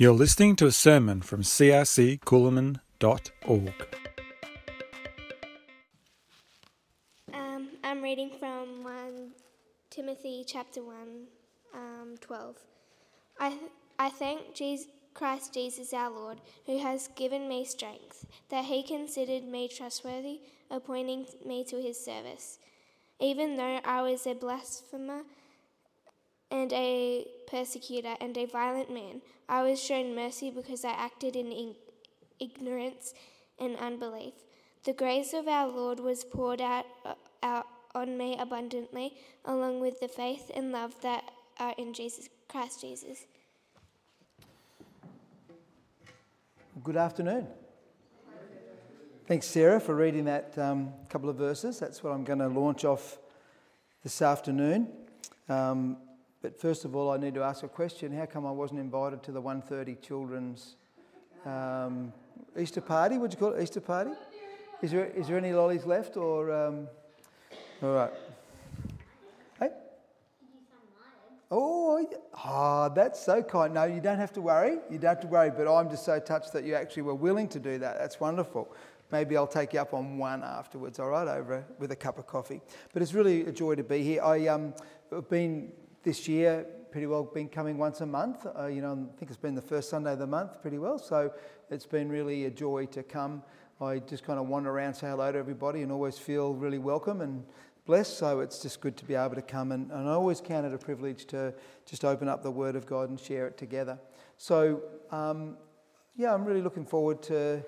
You're listening to a sermon from crccoolman.org. Um, I'm reading from 1 Timothy chapter 1, um, 12. I, I thank Jesus, Christ Jesus our Lord, who has given me strength, that he considered me trustworthy, appointing me to his service. Even though I was a blasphemer and a persecutor and a violent man, I was shown mercy because I acted in ignorance and unbelief. The grace of our Lord was poured out, uh, out on me abundantly, along with the faith and love that are in Jesus Christ Jesus. Good afternoon. Thanks, Sarah, for reading that um, couple of verses. That's what I'm going to launch off this afternoon. Um, but first of all, I need to ask a question. How come I wasn't invited to the 1:30 children's um, Easter party? Would you call it Easter party? Is there is there any lollies left, or um, all right? Hey. Oh, oh, that's so kind. No, you don't have to worry. You don't have to worry. But I'm just so touched that you actually were willing to do that. That's wonderful. Maybe I'll take you up on one afterwards, all right, over with a cup of coffee. But it's really a joy to be here. I, um, have been this year pretty well been coming once a month. Uh, you know, I think it's been the first Sunday of the month pretty well. So it's been really a joy to come. I just kind of wander around, say hello to everybody, and always feel really welcome and blessed. So it's just good to be able to come. And, and I always count it a privilege to just open up the Word of God and share it together. So, um, yeah, I'm really looking forward to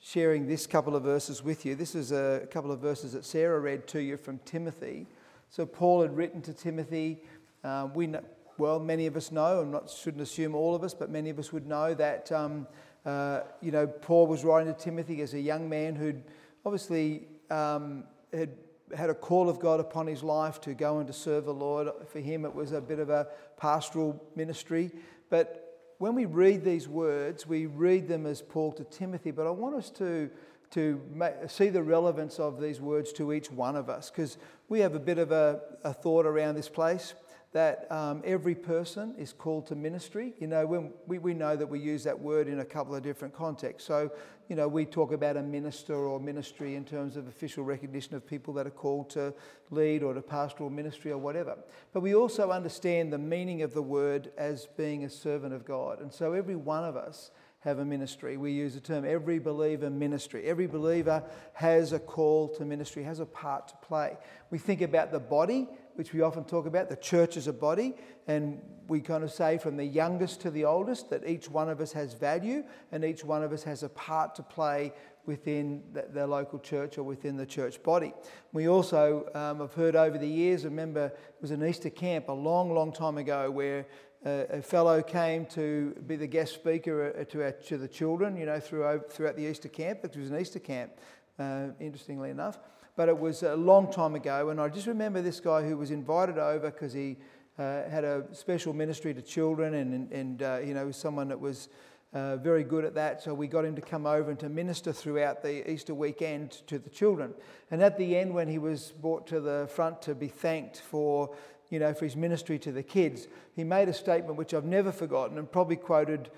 sharing this couple of verses with you. This is a couple of verses that Sarah read to you from Timothy. So, Paul had written to Timothy. Uh, we know, well, many of us know, and not shouldn't assume all of us, but many of us would know that um, uh, you know Paul was writing to Timothy as a young man who'd obviously um, had had a call of God upon his life to go and to serve the Lord. For him, it was a bit of a pastoral ministry, but when we read these words, we read them as Paul to Timothy, but I want us to, to see the relevance of these words to each one of us because we have a bit of a, a thought around this place that um, every person is called to ministry. You know, when we, we know that we use that word in a couple of different contexts. So, you know, we talk about a minister or ministry in terms of official recognition of people that are called to lead or to pastoral ministry or whatever. But we also understand the meaning of the word as being a servant of God. And so every one of us have a ministry. We use the term every believer ministry. Every believer has a call to ministry, has a part to play. We think about the body which we often talk about, the church as a body, and we kind of say from the youngest to the oldest that each one of us has value and each one of us has a part to play within the, the local church or within the church body. We also um, have heard over the years, remember, it was an Easter camp a long, long time ago where a fellow came to be the guest speaker uh, to, our, to the children, you know, throughout, throughout the Easter camp. It was an Easter camp, uh, interestingly enough but it was a long time ago. And I just remember this guy who was invited over because he uh, had a special ministry to children and, and uh, you know, someone that was uh, very good at that. So we got him to come over and to minister throughout the Easter weekend to the children. And at the end, when he was brought to the front to be thanked for, you know, for his ministry to the kids, he made a statement which I've never forgotten and probably quoted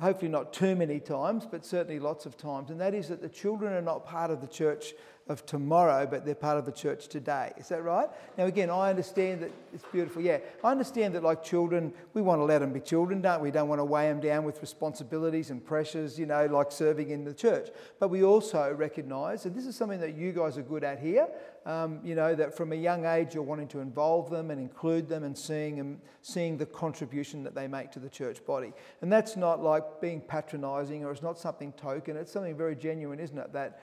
hopefully not too many times, but certainly lots of times, and that is that the children are not part of the church of tomorrow, but they're part of the church today. Is that right? Now, again, I understand that it's beautiful. Yeah, I understand that, like children, we want to let them be children, don't we? Don't want to weigh them down with responsibilities and pressures, you know, like serving in the church. But we also recognise, and this is something that you guys are good at here, um, you know, that from a young age you're wanting to involve them and include them and seeing, them, seeing the contribution that they make to the church body. And that's not like being patronising or it's not something token, it's something very genuine, isn't it? That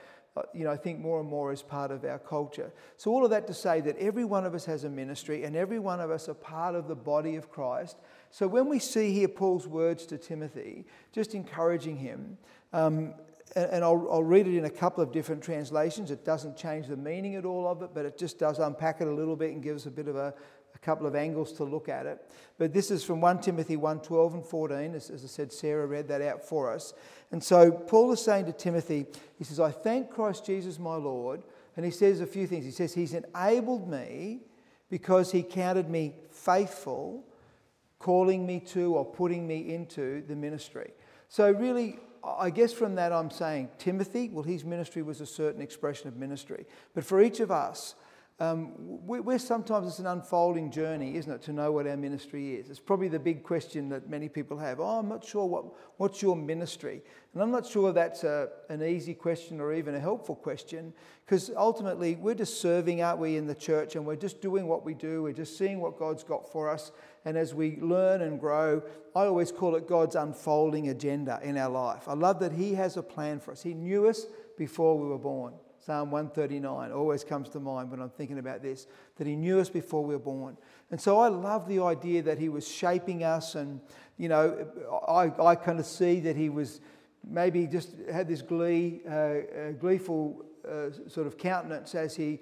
you know, I think more and more is part of our culture. So, all of that to say that every one of us has a ministry and every one of us are part of the body of Christ. So, when we see here Paul's words to Timothy, just encouraging him, um, and I'll, I'll, read it in a couple of different translations. It doesn't change the meaning at all of it, but it just does unpack it a little bit and gives a bit of a, a couple of angles to look at it. But this is from 1 Timothy 1 12 and 14. As, as I said, Sarah read that out for us. And so Paul is saying to Timothy, he says, I thank Christ Jesus my Lord. And he says a few things. He says, He's enabled me because he counted me faithful calling me to or putting me into the ministry. So, really, I guess from that I'm saying Timothy, well, his ministry was a certain expression of ministry. But for each of us, um, we're sometimes it's an unfolding journey, isn't it, to know what our ministry is? It's probably the big question that many people have. Oh, I'm not sure what, what's your ministry? And I'm not sure that's a, an easy question or even a helpful question because ultimately we're just serving, aren't we, in the church and we're just doing what we do. We're just seeing what God's got for us. And as we learn and grow, I always call it God's unfolding agenda in our life. I love that He has a plan for us. He knew us before we were born. Psalm 139 always comes to mind when I'm thinking about this, that He knew us before we were born. And so I love the idea that He was shaping us, and, you know, I, I kind of see that He was maybe just had this glee, uh, uh, gleeful uh, sort of countenance as He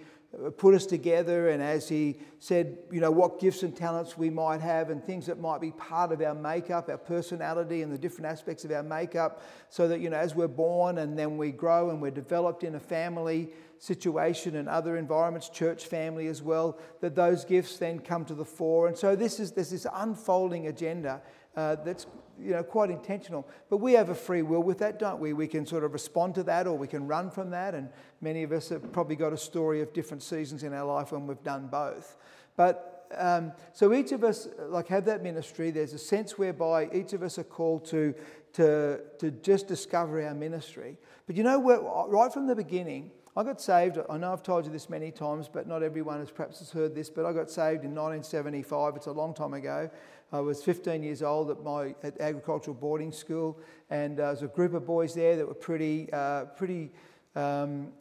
put us together and as he said, you know, what gifts and talents we might have and things that might be part of our makeup, our personality and the different aspects of our makeup, so that, you know, as we're born and then we grow and we're developed in a family situation and other environments, church family as well, that those gifts then come to the fore. And so this is, there's this unfolding agenda uh, that's you know, quite intentional. But we have a free will with that, don't we? We can sort of respond to that or we can run from that. And many of us have probably got a story of different seasons in our life when we've done both. But um, so each of us like have that ministry. There's a sense whereby each of us are called to, to, to just discover our ministry. But you know, right from the beginning, I got saved. I know I've told you this many times, but not everyone has perhaps has heard this. But I got saved in 1975. It's a long time ago. I was 15 years old at my at agricultural boarding school, and uh, there was a group of boys there that were pretty, uh, pretty. Um,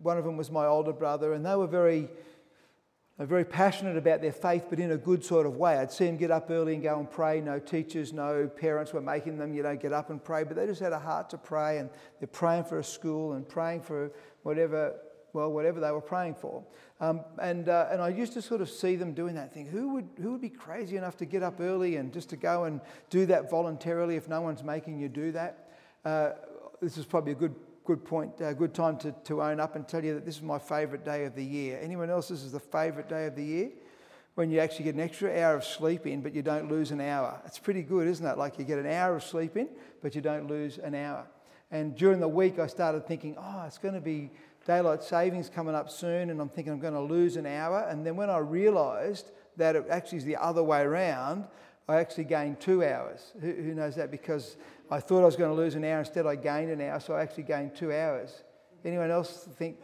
one of them was my older brother, and they were very, uh, very passionate about their faith, but in a good sort of way. I'd see them get up early and go and pray. No teachers, no parents were making them, you know, get up and pray, but they just had a heart to pray, and they're praying for a school and praying for whatever, well, whatever they were praying for. Um, and, uh, and I used to sort of see them doing that thing. Who would, who would be crazy enough to get up early and just to go and do that voluntarily if no one's making you do that? Uh, this is probably a good, good point, a uh, good time to, to own up and tell you that this is my favourite day of the year. Anyone else, this is the favourite day of the year? When you actually get an extra hour of sleep in, but you don't lose an hour. It's pretty good, isn't it? Like you get an hour of sleep in, but you don't lose an hour. And during the week, I started thinking, oh, it's going to be daylight savings coming up soon, and I'm thinking I'm going to lose an hour. And then when I realised that it actually is the other way around, I actually gained two hours. Who, who, knows that? Because I thought I was going to lose an hour, instead I gained an hour, so I actually gained two hours. Anyone else think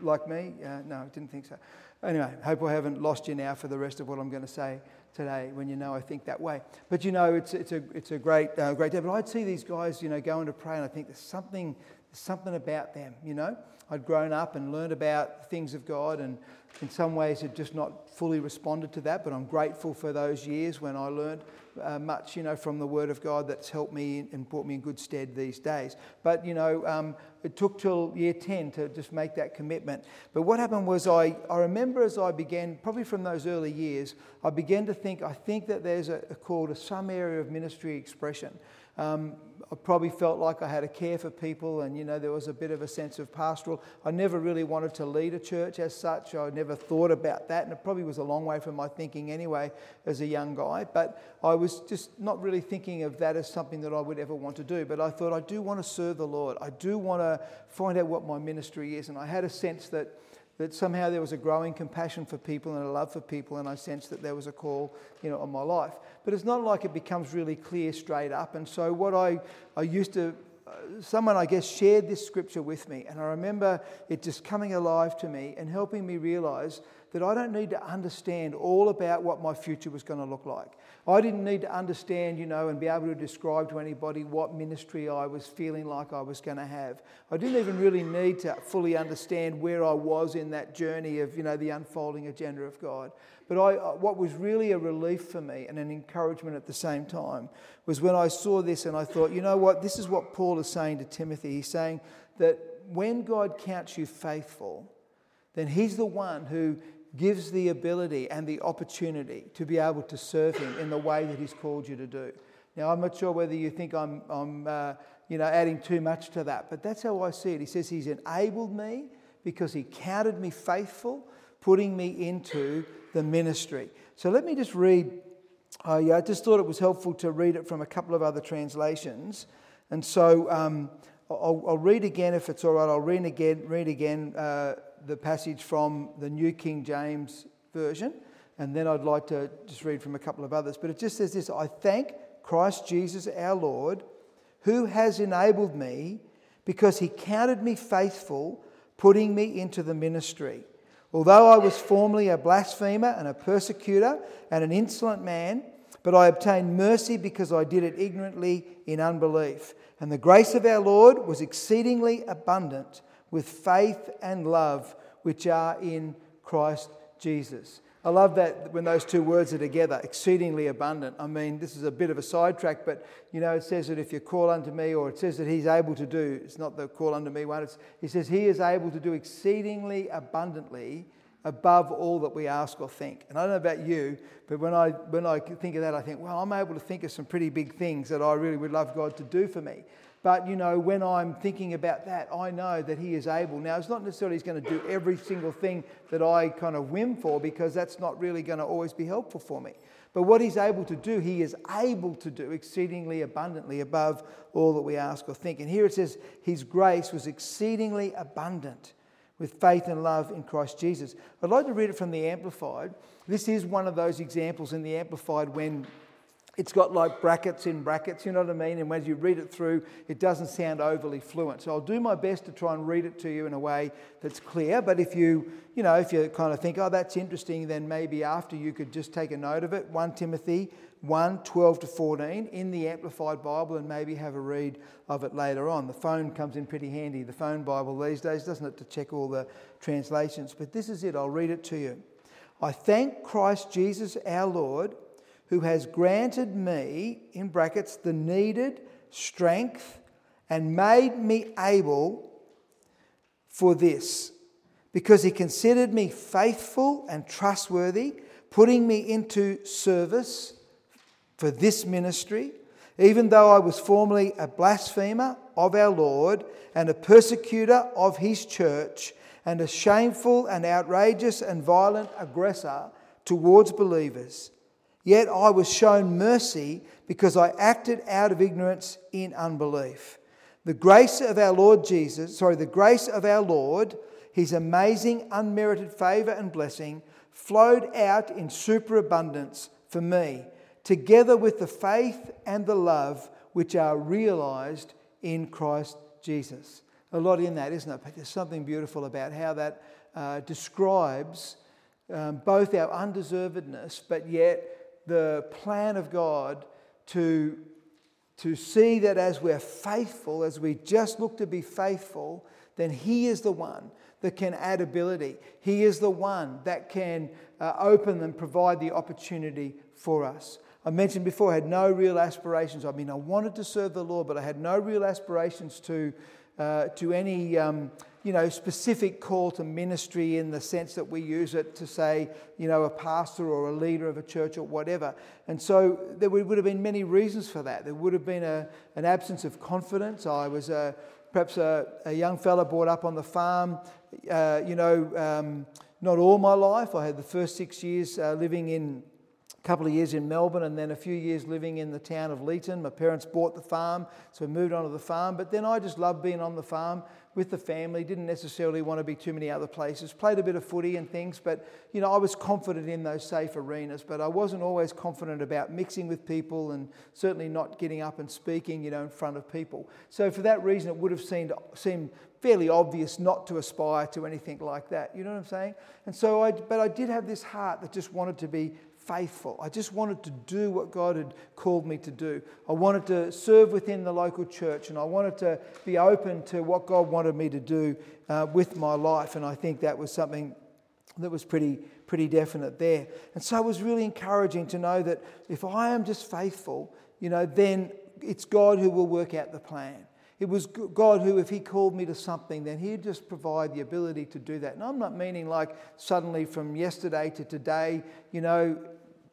like me? Uh, no, I didn't think so. Anyway, hope I haven't lost you now for the rest of what I'm going to say today when you know I think that way. But you know, it's, it's, a, it's a great, uh, great day. But I'd see these guys, you know, going to pray, and I think there's something, something about them, you know. I'd grown up and learned about things of God, and in some ways had just not fully responded to that. But I'm grateful for those years when I learned uh, much, you know, from the Word of God that's helped me and brought me in good stead these days. But you know, um, it took till year 10 to just make that commitment. But what happened was I, I remember as I began, probably from those early years, I began to think. I think that there's a, a called a some area of ministry expression. Um, I probably felt like I had a care for people, and you know, there was a bit of a sense of pastoral. I never really wanted to lead a church as such. I never thought about that, and it probably was a long way from my thinking anyway as a young guy. But I was just not really thinking of that as something that I would ever want to do. But I thought, I do want to serve the Lord. I do want to find out what my ministry is. And I had a sense that that somehow there was a growing compassion for people and a love for people, and I sensed that there was a call, you know, on my life. But it's not like it becomes really clear straight up. And so what I, I used to, uh, someone I guess shared this scripture with me, and I remember it just coming alive to me and helping me realize that I don't need to understand all about what my future was going to look like. I didn't need to understand, you know, and be able to describe to anybody what ministry I was feeling like I was going to have. I didn't even really need to fully understand where I was in that journey of, you know, the unfolding agenda of God. But I, uh, what was really a relief for me and an encouragement at the same time was when I saw this and I thought, you know what, this is what Paul is saying to Timothy. He's saying that when God counts you faithful, then he's the one who gives the ability and the opportunity to be able to serve Him in the way that He's called you to do. Now, I'm not sure whether you think I'm, I'm uh, you know, adding too much to that, but that's how I see it. He says He's enabled me because He counted me faithful, putting me into the ministry. So let me just read I uh, just thought it was helpful to read it from a couple of other translations. And so um, I'll, I'll, read again, if it's all right, I'll read again, read again uh, the passage from the New King James Version. And then I'd like to just read from a couple of others. But it just says this I thank Christ Jesus our Lord, who has enabled me because he counted me faithful, putting me into the ministry. Although I was formerly a blasphemer and a persecutor and an insolent man, but I obtained mercy because I did it ignorantly in unbelief. And the grace of our Lord was exceedingly abundant with faith and love which are in Christ Jesus. I love that when those two words are together, exceedingly abundant. I mean, this is a bit of a sidetrack, but you know, it says that if you call unto me, or it says that he's able to do, it's not the call unto me one, it's, he says he is able to do exceedingly abundantly above all that we ask or think. And I don't know about you, but when I, when I think of that, I think, well, I'm able to think of some pretty big things that I really would love God to do for me. But, you know, when I'm thinking about that, I know that He is able. Now, it's not necessarily He's going to do every single thing that I kind of whim for because that's not really going to always be helpful for me. But what He's able to do, He is able to do exceedingly abundantly above all that we ask or think. And here it says, His grace was exceedingly abundant with faith and love in Christ Jesus. I'd like to read it from the Amplified. This is one of those examples in the Amplified when it's got like brackets in brackets, you know what I mean? And when you read it through, it doesn't sound overly fluent. So I'll do my best to try and read it to you in a way that's clear. But if you, you know, if you kind of think, oh, that's interesting, then maybe after you could just take a note of it. 1 Timothy 1 12 to 14 in the Amplified Bible and maybe have a read of it later on. The phone comes in pretty handy, the phone Bible these days, doesn't it, to check all the translations. But this is it, I'll read it to you. I thank Christ Jesus our Lord who has granted me, in brackets, the needed strength and made me able for this, because he considered me faithful and trustworthy, putting me into service for this ministry, even though I was formerly a blasphemer of our Lord and a persecutor of his church, and a shameful and outrageous and violent aggressor towards believers. Yet I was shown mercy because I acted out of ignorance in unbelief. The grace of our Lord Jesus, sorry, the grace of our Lord, his amazing unmerited favour and blessing, flowed out in superabundance for me, together with the faith and the love which are realised in Christ Jesus. A lot in that, isn't it? But there's something beautiful about how that uh, describes um, both our undeservedness, but yet the plan of God to, to see that as we're faithful, as we just look to be faithful, then He is the one that can add ability. He is the one that can uh, open and provide the opportunity for us. I mentioned before, I had no real aspirations. I mean, I wanted to serve the Lord, but I had no real aspirations to, uh, to any. Um, you know, specific call to ministry in the sense that we use it to say, you know, a pastor or a leader of a church or whatever. And so there would have been many reasons for that. There would have been a, an absence of confidence. I was a, perhaps a, a young fella brought up on the farm, uh, you know, um, not all my life. I had the first six years uh, living in couple of years in Melbourne and then a few years living in the town of Leeton. My parents bought the farm, so we moved onto the farm. But then I just loved being on the farm with the family, didn't necessarily want to be too many other places. Played a bit of footy and things, but you know, I was confident in those safe arenas, but I wasn't always confident about mixing with people and certainly not getting up and speaking, you know, in front of people. So for that reason, it would have seemed, seemed fairly obvious not to aspire to anything like that. You know what I'm saying? And so I, but I did have this heart that just wanted to be faithful. I just wanted to do what God had called me to do. I wanted to serve within the local church and I wanted to be open to what God wanted me to do uh, with my life. And I think that was something that was pretty, pretty definite there. And so it was really encouraging to know that if I am just faithful, you know, then it's God who will work out the plan. It was God who, if He called me to something, then He'd just provide the ability to do that. And I'm not meaning like suddenly from yesterday to today, you know,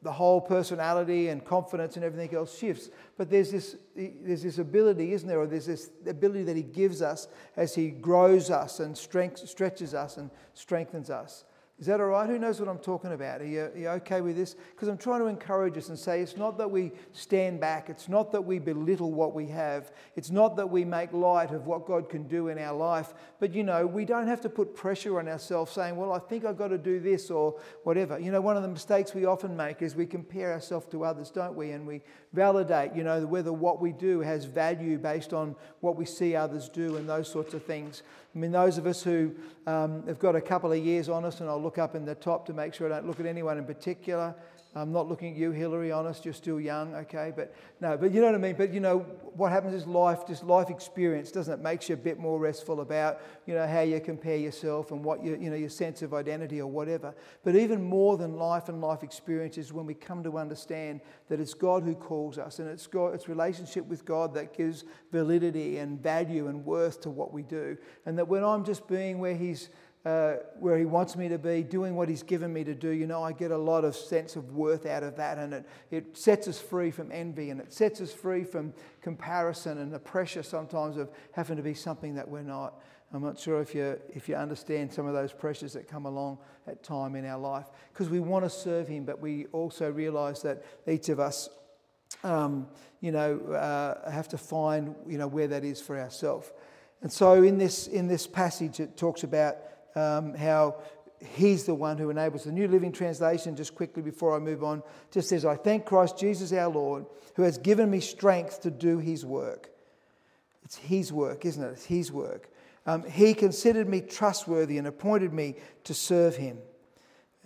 the whole personality and confidence and everything else shifts. But there's this, there's this ability, isn't there? Or there's this ability that He gives us as He grows us and strength, stretches us and strengthens us. Is that all right? Who knows what I'm talking about? Are you, are you okay with this? Because I'm trying to encourage us and say it's not that we stand back, it's not that we belittle what we have, it's not that we make light of what God can do in our life, but you know, we don't have to put pressure on ourselves saying, well, I think I've got to do this or whatever. You know, one of the mistakes we often make is we compare ourselves to others, don't we? And we validate, you know, whether what we do has value based on what we see others do and those sorts of things. I mean, those of us who um, have got a couple of years on us, and I'll look up in the top to make sure I don't look at anyone in particular. I'm not looking at you, Hillary, honest, you're still young, okay? But no, but you know what I mean? But you know, what happens is life, just life experience, doesn't it? Makes you a bit more restful about, you know, how you compare yourself and what you, you know, your sense of identity or whatever. But even more than life and life experience is when we come to understand that it's God who calls us and it's God, it's relationship with God that gives validity and value and worth to what we do. And that when I'm just being where He's uh, where He wants me to be, doing what He's given me to do, you know, I get a lot of sense of worth out of that. And it, it sets us free from envy and it sets us free from comparison and the pressure sometimes of having to be something that we're not. I'm not sure if you, if you understand some of those pressures that come along at time in our life because we want to serve Him, but we also realize that each of us, um, you know, uh, have to find, you know, where that is for ourselves. And so in this, in this passage, it talks about um, how He's the one who enables. The New Living Translation, just quickly before I move on, just says, I thank Christ Jesus our Lord, who has given me strength to do His work. It's His work, isn't it? It's His work. Um, he considered me trustworthy and appointed me to serve Him.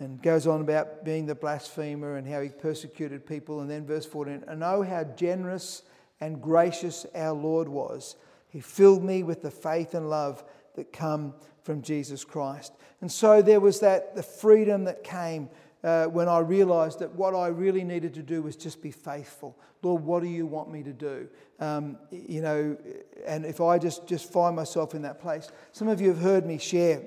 And goes on about being the blasphemer and how he persecuted people. And then verse 14, and oh, how generous and gracious our Lord was. He filled me with the faith and love that come from Jesus Christ. And so there was that the freedom that came uh, when I realized that what I really needed to do was just be faithful. Lord, what do you want me to do? Um, you know, and if I just, just find myself in that place. Some of you have heard me share,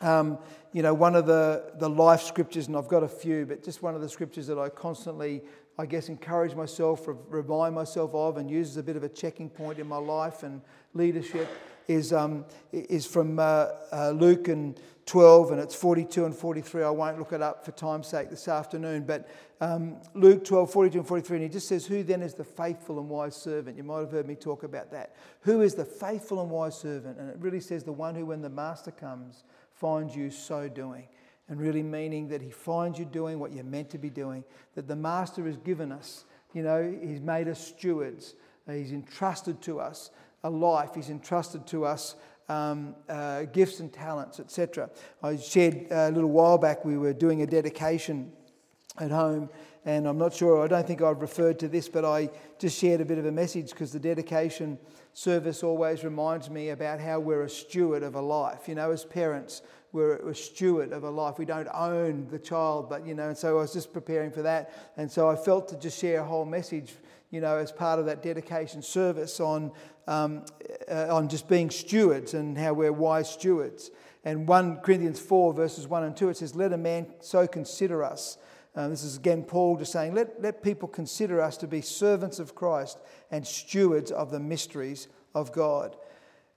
um, you know, one of the, the life scriptures, and I've got a few, but just one of the scriptures that I constantly, I guess, encourage myself, remind myself of, and use as a bit of a checking point in my life and leadership is, um, is from uh, uh, Luke and 12, and it's 42 and 43. I won't look it up for time's sake this afternoon, but um, Luke 12, 42 and 43, and he just says, Who then is the faithful and wise servant? You might have heard me talk about that. Who is the faithful and wise servant? And it really says, The one who, when the master comes, finds you so doing. And really meaning that he finds you doing what you're meant to be doing, that the master has given us. You know, he's made us stewards, he's entrusted to us a life. He's entrusted to us um, uh, gifts and talents, etc. I shared uh, a little while back, we were doing a dedication at home, and I'm not sure, I don't think I've referred to this, but I just shared a bit of a message because the dedication service always reminds me about how we're a steward of a life. You know, as parents, we're a steward of a life. We don't own the child, but, you know, and so I was just preparing for that. And so I felt to just share a whole message you know, as part of that dedication service on, um, uh, on just being stewards and how we're wise stewards. And 1 Corinthians 4, verses 1 and 2, it says, Let a man so consider us. Um, this is again Paul just saying, let, let people consider us to be servants of Christ and stewards of the mysteries of God.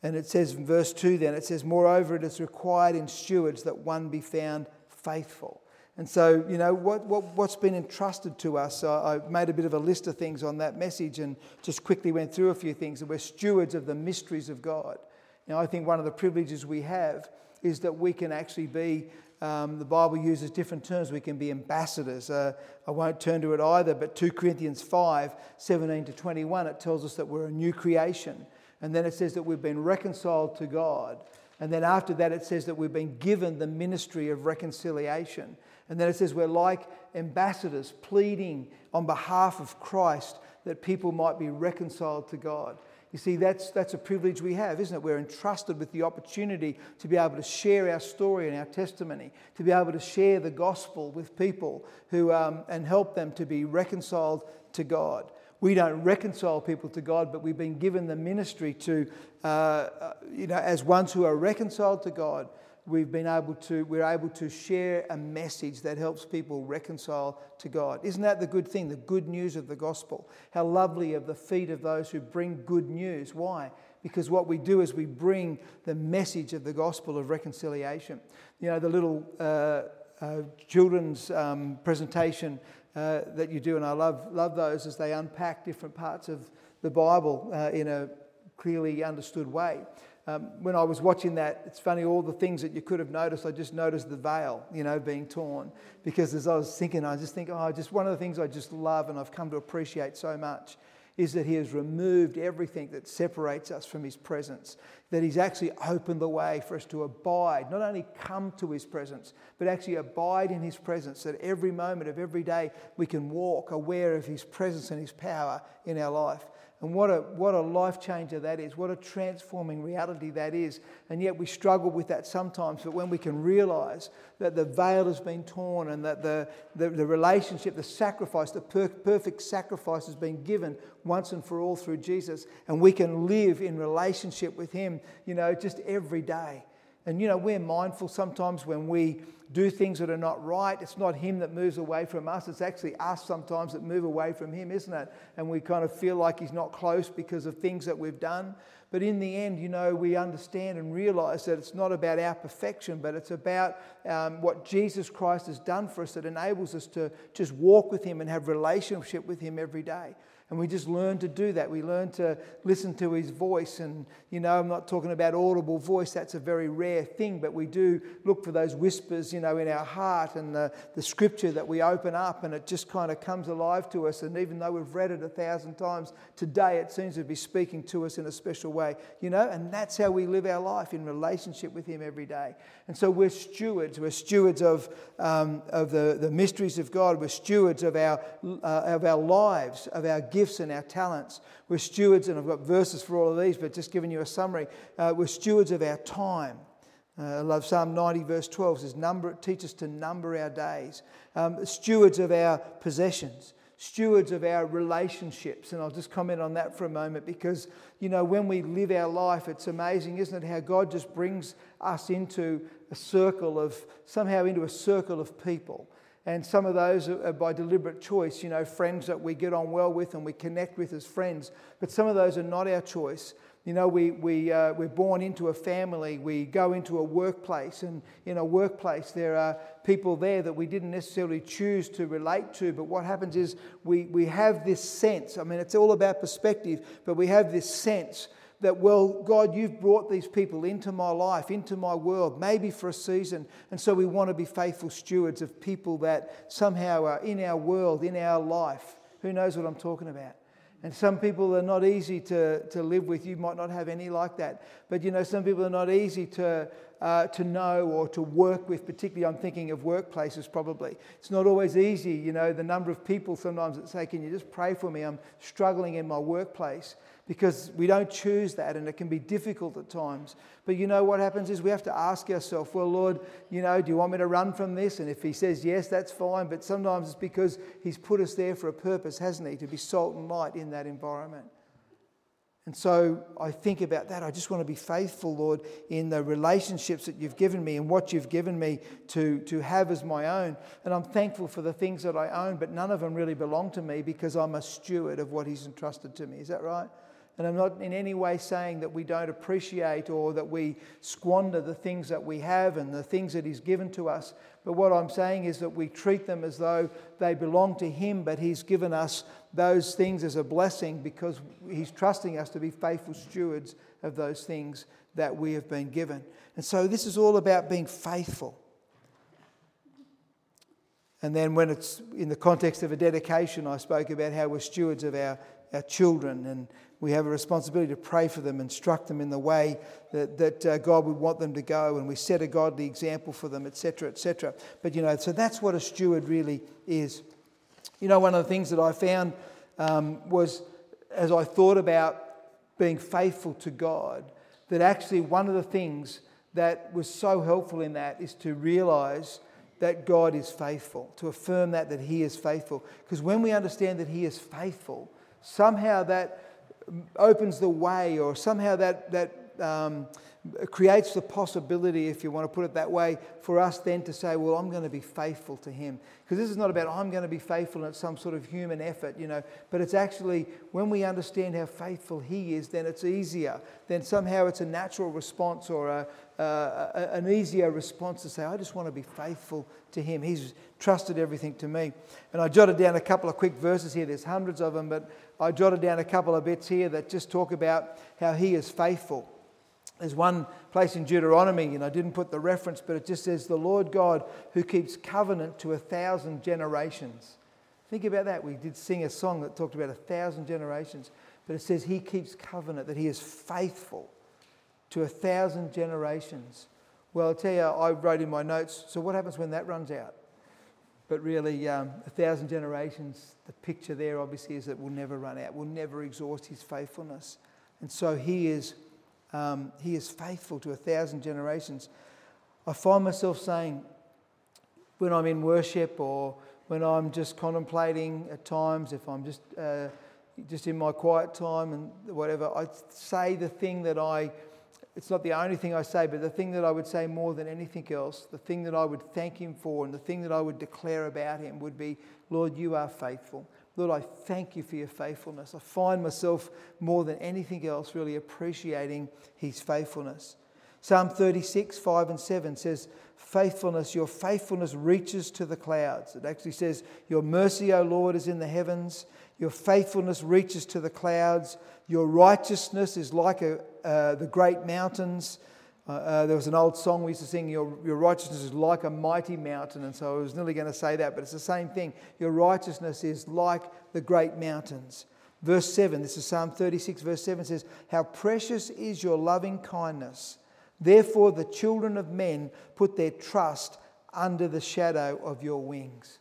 And it says in verse 2 then, it says, Moreover, it is required in stewards that one be found faithful. And so, you know, what, what, what's been entrusted to us, I made a bit of a list of things on that message and just quickly went through a few things. And we're stewards of the mysteries of God. Now, I think one of the privileges we have is that we can actually be, um, the Bible uses different terms, we can be ambassadors. Uh, I won't turn to it either, but 2 Corinthians 5 17 to 21, it tells us that we're a new creation. And then it says that we've been reconciled to God. And then after that, it says that we've been given the ministry of reconciliation. And then it says we're like ambassadors pleading on behalf of Christ that people might be reconciled to God. You see, that's, that's a privilege we have, isn't it? We're entrusted with the opportunity to be able to share our story and our testimony, to be able to share the gospel with people who, um, and help them to be reconciled to God. We don't reconcile people to God, but we've been given the ministry to, uh, uh you know, as ones who are reconciled to God, we've been able to we're able to share a message that helps people reconcile to God. Isn't that the good thing, the good news of the gospel? How lovely of the feet of those who bring good news. Why? Because what we do is we bring the message of the gospel of reconciliation. You know, the little uh, uh, children's um, presentation uh, that you do, and I love, love those as they unpack different parts of the Bible uh, in a clearly understood way. Um, when I was watching that, it's funny, all the things that you could have noticed, I just noticed the veil, you know, being torn. Because as I was thinking, I just think, oh, just one of the things I just love and I've come to appreciate so much is that He has removed everything that separates us from His presence. That He's actually opened the way for us to abide, not only come to His presence, but actually abide in His presence. That every moment of every day we can walk aware of His presence and His power in our life. And what a, what a life changer that is. What a transforming reality that is. And yet we struggle with that sometimes. But when we can realize that the veil has been torn and that the, the, the relationship, the sacrifice, the per- perfect sacrifice has been given once and for all through Jesus, and we can live in relationship with Him, you know, just every day. And, you know, we're mindful sometimes when we do things that are not right. It's not Him that moves away from us. It's actually us sometimes that move away from Him, isn't it? And we kind of feel like He's not close because of things that we've done. But in the end, you know, we understand and realize that it's not about our perfection, but it's about um, what Jesus Christ has done for us that enables us to just walk with Him and have relationship with Him every day. And we just learn to do that. We learn to listen to his voice. And, you know, I'm not talking about audible voice, that's a very rare thing, but we do look for those whispers, you know, in our heart and the, the scripture that we open up and it just kind of comes alive to us. And even though we've read it a thousand times, today it seems to be speaking to us in a special way, you know, and that's how we live our life in relationship with him every day. And so we're stewards. We're stewards of, um, of the, the mysteries of God. We're stewards of our, uh, of our lives, of our gifts and our talents. We're stewards, and I've got verses for all of these, but just giving you a summary. Uh, we're stewards of our time. Uh, I love Psalm 90, verse 12 says, number, Teach us to number our days. Um, stewards of our possessions stewards of our relationships. And I'll just comment on that for a moment because, you know, when we live our life, it's amazing, isn't it, how God just brings us into a circle of, somehow into a circle of people. And some of those are by deliberate choice, you know, friends that we get on well with and we connect with as friends. But some of those are not our choice. You know, we, we, uh, we're born into a family, we go into a workplace, and in a workplace, there are people there that we didn't necessarily choose to relate to. But what happens is we, we have this sense I mean, it's all about perspective, but we have this sense that, well, God, you've brought these people into my life, into my world, maybe for a season. And so we want to be faithful stewards of people that somehow are in our world, in our life. Who knows what I'm talking about? And some people are not easy to, to live with. You might not have any like that. But you know, some people are not easy to, uh, to know or to work with, particularly I'm thinking of workplaces probably. It's not always easy, you know, the number of people sometimes that say, Can you just pray for me? I'm struggling in my workplace because we don't choose that and it can be difficult at times. But you know what happens is we have to ask ourselves, well, Lord, you know, do you want me to run from this? And if He says yes, that's fine. But sometimes it's because He's put us there for a purpose, hasn't He? To be salt and light in that environment. And so I think about that. I just want to be faithful, Lord, in the relationships that you've given me and what you've given me to, to have as my own. And I'm thankful for the things that I own, but none of them really belong to me because I'm a steward of what He's entrusted to me. Is that right? And I'm not in any way saying that we don't appreciate or that we squander the things that we have and the things that He's given to us. But what I'm saying is that we treat them as though they belong to Him, but He's given us those things as a blessing because He's trusting us to be faithful stewards of those things that we have been given. And so this is all about being faithful. And then, when it's in the context of a dedication, I spoke about how we're stewards of our, our children and we have a responsibility to pray for them, instruct them in the way that, that uh, God would want them to go, and we set a godly example for them, etc., etc. But, you know, so that's what a steward really is. You know, one of the things that I found um, was as I thought about being faithful to God, that actually one of the things that was so helpful in that is to realize that God is faithful, to affirm that, that He is faithful. Because when we understand that He is faithful, somehow that opens the way, or somehow that, that um, creates the possibility, if you want to put it that way, for us then to say, well, I'm going to be faithful to Him. Because this is not about I'm going to be faithful and it's some sort of human effort, you know, but it's actually when we understand how faithful He is, then it's easier. Then somehow it's a natural response or a, uh, an easier response to say, I just want to be faithful to Him. He's trusted everything to me. And I jotted down a couple of quick verses here. There's hundreds of them, but I jotted down a couple of bits here that just talk about how He is faithful. There's one place in Deuteronomy, and I didn't put the reference, but it just says, The Lord God who keeps covenant to a thousand generations. Think about that. We did sing a song that talked about a thousand generations, but it says He keeps covenant, that He is faithful to a thousand generations. Well, I'll tell you, I wrote in my notes, so what happens when that runs out? But really, um, a thousand generations, the picture there obviously is that we'll never run out, we'll never exhaust His faithfulness. And so He is um, he is faithful to a thousand generations. I find myself saying, when I'm in worship or when I'm just contemplating at times, if I'm just, uh, just in my quiet time and whatever, I say the thing that I, it's not the only thing I say, but the thing that I would say more than anything else, the thing that I would thank Him for and the thing that I would declare about Him would be, Lord, you are faithful. Lord, I thank you for your faithfulness. I find myself more than anything else really appreciating his faithfulness. Psalm 36, 5 and 7 says, Faithfulness, your faithfulness reaches to the clouds. It actually says, Your mercy, O Lord, is in the heavens. Your faithfulness reaches to the clouds. Your righteousness is like a, uh, the great mountains. Uh, uh, there was an old song we used to sing, your, your righteousness is like a mighty mountain. And so I was nearly going to say that, but it's the same thing. Your righteousness is like the great mountains. Verse 7, this is Psalm 36, verse 7 says, How precious is your loving kindness. Therefore, the children of men put their trust under the shadow of your wings.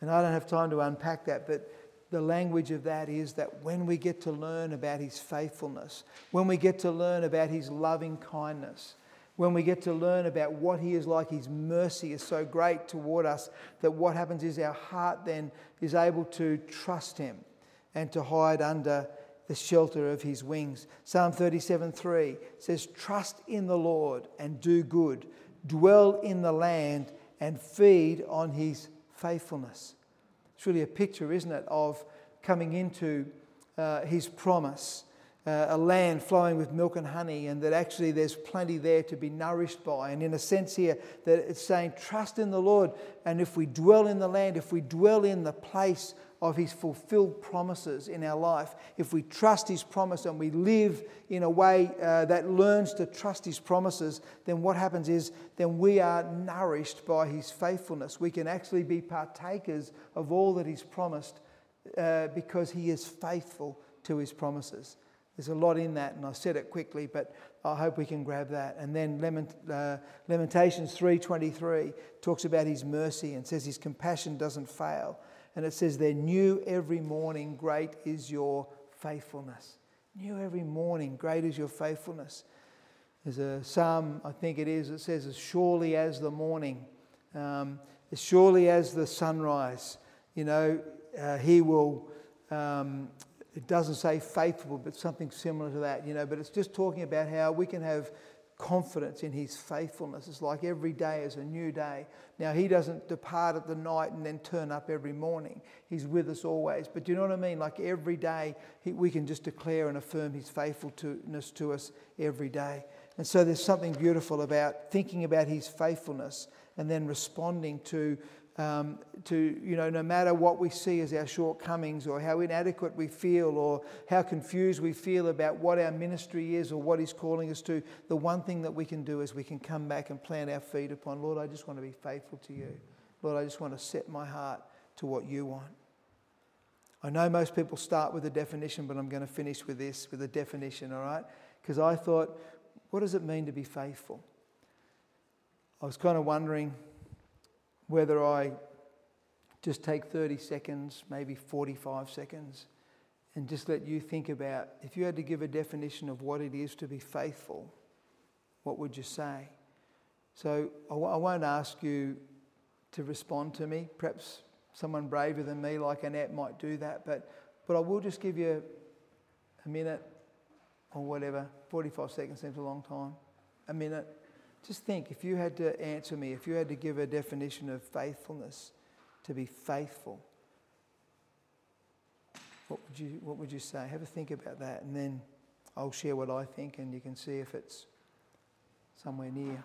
And I don't have time to unpack that, but the language of that is that when we get to learn about his faithfulness, when we get to learn about his loving kindness, when we get to learn about what he is like, his mercy is so great toward us that what happens is our heart then is able to trust him and to hide under the shelter of his wings. Psalm 37 3 says, Trust in the Lord and do good, dwell in the land and feed on his faithfulness. It's really a picture, isn't it, of coming into uh, his promise, uh, a land flowing with milk and honey, and that actually there's plenty there to be nourished by. And in a sense, here, that it's saying, trust in the Lord. And if we dwell in the land, if we dwell in the place of his fulfilled promises in our life, if we trust his promise and we live in a way uh, that learns to trust his promises, then what happens is then we are nourished by his faithfulness. We can actually be partakers of all that he's promised uh, because he is faithful to his promises. There's a lot in that, and I said it quickly, but I hope we can grab that. And then Lament, uh, Lamentations 3:23 talks about His mercy and says His compassion doesn't fail. And it says, They're new every morning, great is your faithfulness. New every morning, great is your faithfulness. There's a psalm, I think it is, it says, As surely as the morning, um, as surely as the sunrise, you know, uh, He will. Um, it doesn't say faithful, but something similar to that, you know. But it's just talking about how we can have confidence in his faithfulness. It's like every day is a new day. Now, he doesn't depart at the night and then turn up every morning. He's with us always. But do you know what I mean? Like every day, he, we can just declare and affirm his faithfulness to us every day. And so there's something beautiful about thinking about his faithfulness and then responding to um, to, you know, no matter what we see as our shortcomings or how inadequate we feel or how confused we feel about what our ministry is or what He's calling us to, the one thing that we can do is we can come back and plant our feet upon, Lord, I just want to be faithful to you. Lord, I just want to set my heart to what you want. I know most people start with a definition, but I'm going to finish with this, with a definition, all right? Because I thought, what does it mean to be faithful? I was kind of wondering whether I just take 30 seconds, maybe 45 seconds, and just let you think about if you had to give a definition of what it is to be faithful, what would you say? So I w- I won't ask you to respond to me. Perhaps someone braver than me, like Annette, might do that, but, but I will just give you a minute or whatever. 45 seconds seems a long time. a minute, just think if you had to answer me, if you had to give a definition of faithfulness, to be faithful, what would you, what would you say? Have a think about that, and then I'll share what I think, and you can see if it's somewhere near.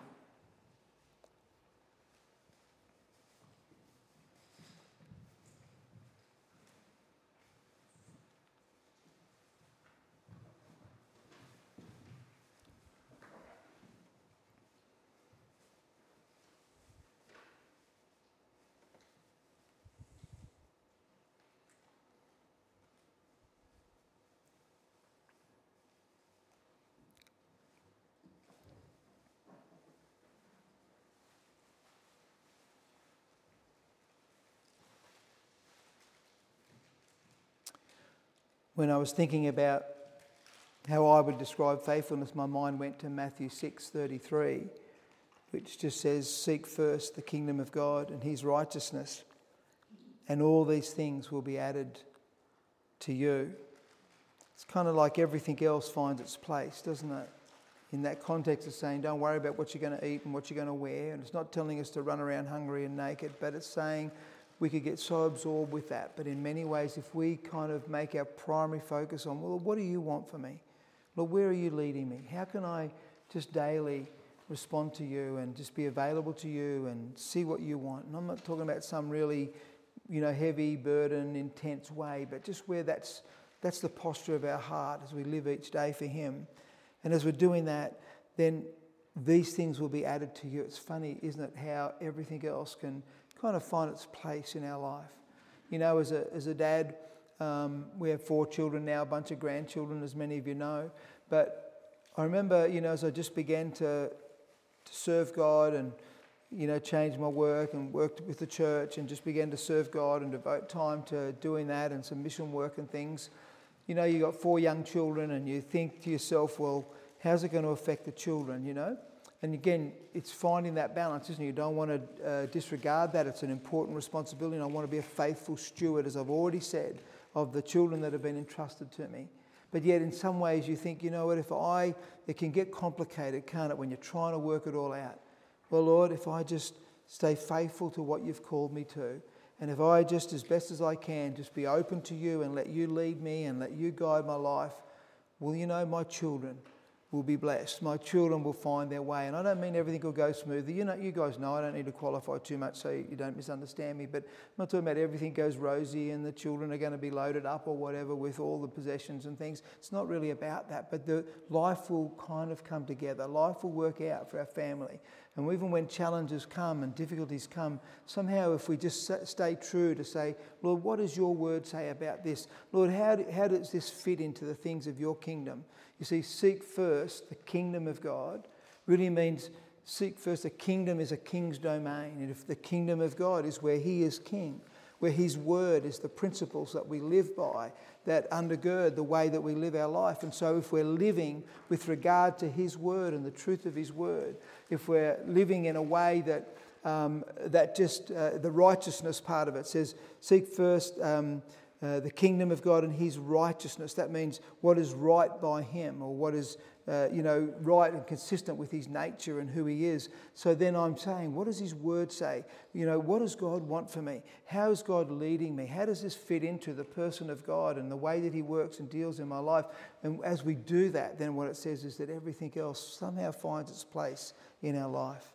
When I was thinking about how I would describe faithfulness, my mind went to Matthew 6:33, which just says, "Seek first the kingdom of God and his righteousness, and all these things will be added to you." It's kind of like everything else finds its place, doesn't it? In that context of saying, don't worry about what you're going to eat and what you're going to wear. And it's not telling us to run around hungry and naked, but it's saying, we could get so absorbed with that. But in many ways, if we kind of make our primary focus on, well, what do you want for me? Lord, where are you leading me? How can I just daily respond to you and just be available to you and see what you want? And I'm not talking about some really, you know, heavy, burden, intense way, but just where that's, that's the posture of our heart as we live each day for Him. And as we're doing that, then these things will be added to you. It's funny, isn't it, how everything else can kind of find its place in our life. You know, as a, as a dad, um, we have four children now, a bunch of grandchildren, as many of you know. But I remember, you know, as I just began to, to serve God and, you know, change my work and worked with the church and just began to serve God and devote time to doing that and some mission work and things. You know, you got four young children and you think to yourself, well, how's it going to affect the children, you know? And again, it's finding that balance, isn't it? You don't want to uh, disregard that. It's an important responsibility, and I want to be a faithful steward, as I've already said, of the children that have been entrusted to me. But yet, in some ways, you think, you know what, if I, it can get complicated, can't it, when you're trying to work it all out? Well, Lord, if I just stay faithful to what you've called me to, and if I just, as best as I can, just be open to you and let you lead me and let you guide my life, well, you know, my children will be blessed. My children will find their way. And I don't mean everything will go smoothly. You know, you guys know I don't need to qualify too much so you don't misunderstand me. But I'm not talking about everything goes rosy and the children are going to be loaded up or whatever with all the possessions and things. It's not really about that. But the life will kind of come together. Life will work out for our family. And even when challenges come and difficulties come, somehow if we just stay true to say, Lord, what does your word say about this? Lord, how, how does this fit into the things of your kingdom? You see, seek first the kingdom of God really means seek first. The kingdom is a king's domain. And if the kingdom of God is where he is king, where his word is the principles that we live by, that undergird the way that we live our life. And so, if we're living with regard to his word and the truth of his word, if we're living in a way that um, that just uh, the righteousness part of it says, seek first um, uh, the kingdom of God and his righteousness. That means what is right by him or what is, uh, you know, right and consistent with his nature and who he is. So then I'm saying, what does his word say? You know, what does God want for me? How is God leading me? How does this fit into the person of God and the way that he works and deals in my life? And as we do that, then what it says is that everything else somehow finds its place in our life.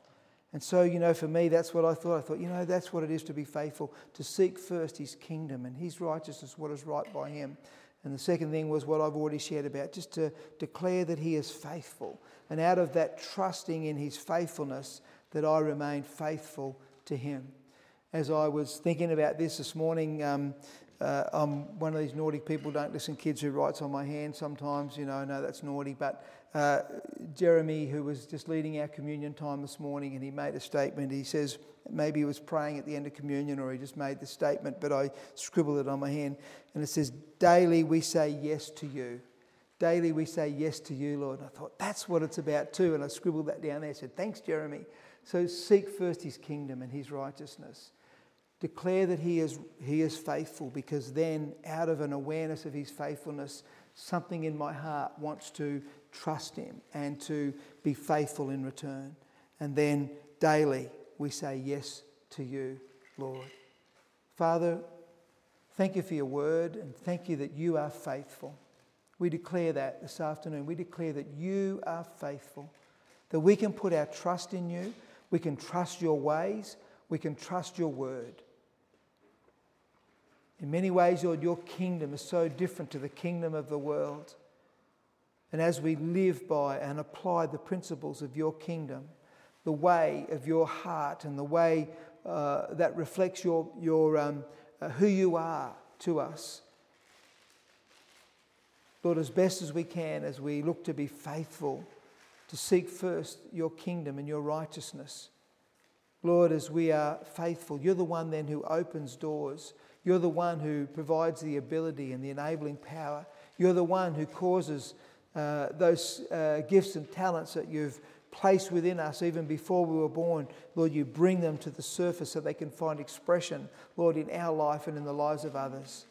And so, you know, for me, that's what I thought. I thought, you know, that's what it is to be faithful, to seek first his kingdom and his righteousness, what is right by him. And the second thing was what I've already shared about, just to declare that he is faithful. And out of that trusting in his faithfulness, that I remain faithful to him. As I was thinking about this this morning, um, uh, I'm one of these naughty people, don't listen kids who writes on my hand sometimes, you know, I know that's naughty, but uh, Jeremy, who was just leading our communion time this morning, and he made a statement. He says, maybe he was praying at the end of communion or he just made the statement, but I scribbled it on my hand. And it says, Daily we say yes to you. Daily we say yes to you, Lord. And I thought, that's what it's about too. And I scribbled that down there. I said, Thanks, Jeremy. So seek first his kingdom and his righteousness. Declare that he is, he is faithful because then, out of an awareness of his faithfulness, something in my heart wants to trust Him and to be faithful in return. And then daily we say yes to you, Lord. Father, thank you for your word and thank you that you are faithful. We declare that this afternoon. We declare that you are faithful, that we can put our trust in you, we can trust your ways, we can trust your word. In many ways, Lord, your kingdom is so different to the kingdom of the world. And as we live by and apply the principles of your kingdom, the way of your heart and the way uh, that reflects your, your, um, uh, who you are to us, Lord, as best as we can, as we look to be faithful, to seek first your kingdom and your righteousness. Lord, as we are faithful, you're the one then who opens doors. You're the one who provides the ability and the enabling power. You're the one who causes uh, those uh, gifts and talents that you've placed within us even before we were born. Lord, you bring them to the surface so they can find expression, Lord, in our life and in the lives of others.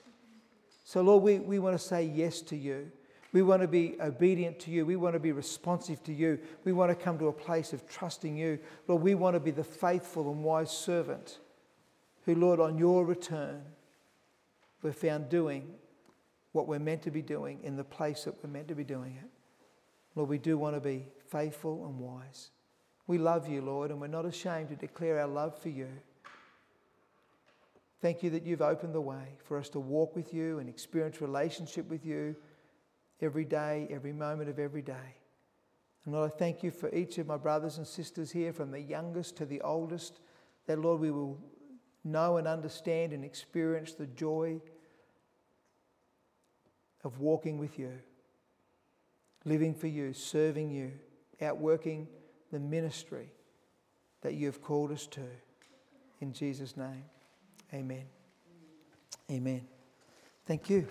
So, Lord, we, we want to say yes to you. We want to be obedient to you. We want to be responsive to you. We want to come to a place of trusting you. Lord, we want to be the faithful and wise servant who, Lord, on your return, we're found doing what we're meant to be doing in the place that we're meant to be doing it. Lord, we do want to be faithful and wise. We love you, Lord, and we're not ashamed to declare our love for you. Thank you that you've opened the way for us to walk with you and experience relationship with you every day, every moment of every day. And Lord, I thank you for each of my brothers and sisters here, from the youngest to the oldest, that Lord, we will know and understand and experience the joy of walking with you, living for you, serving you, outworking the ministry that you have called us to. In Jesus' name. Amen. Amen. Thank you.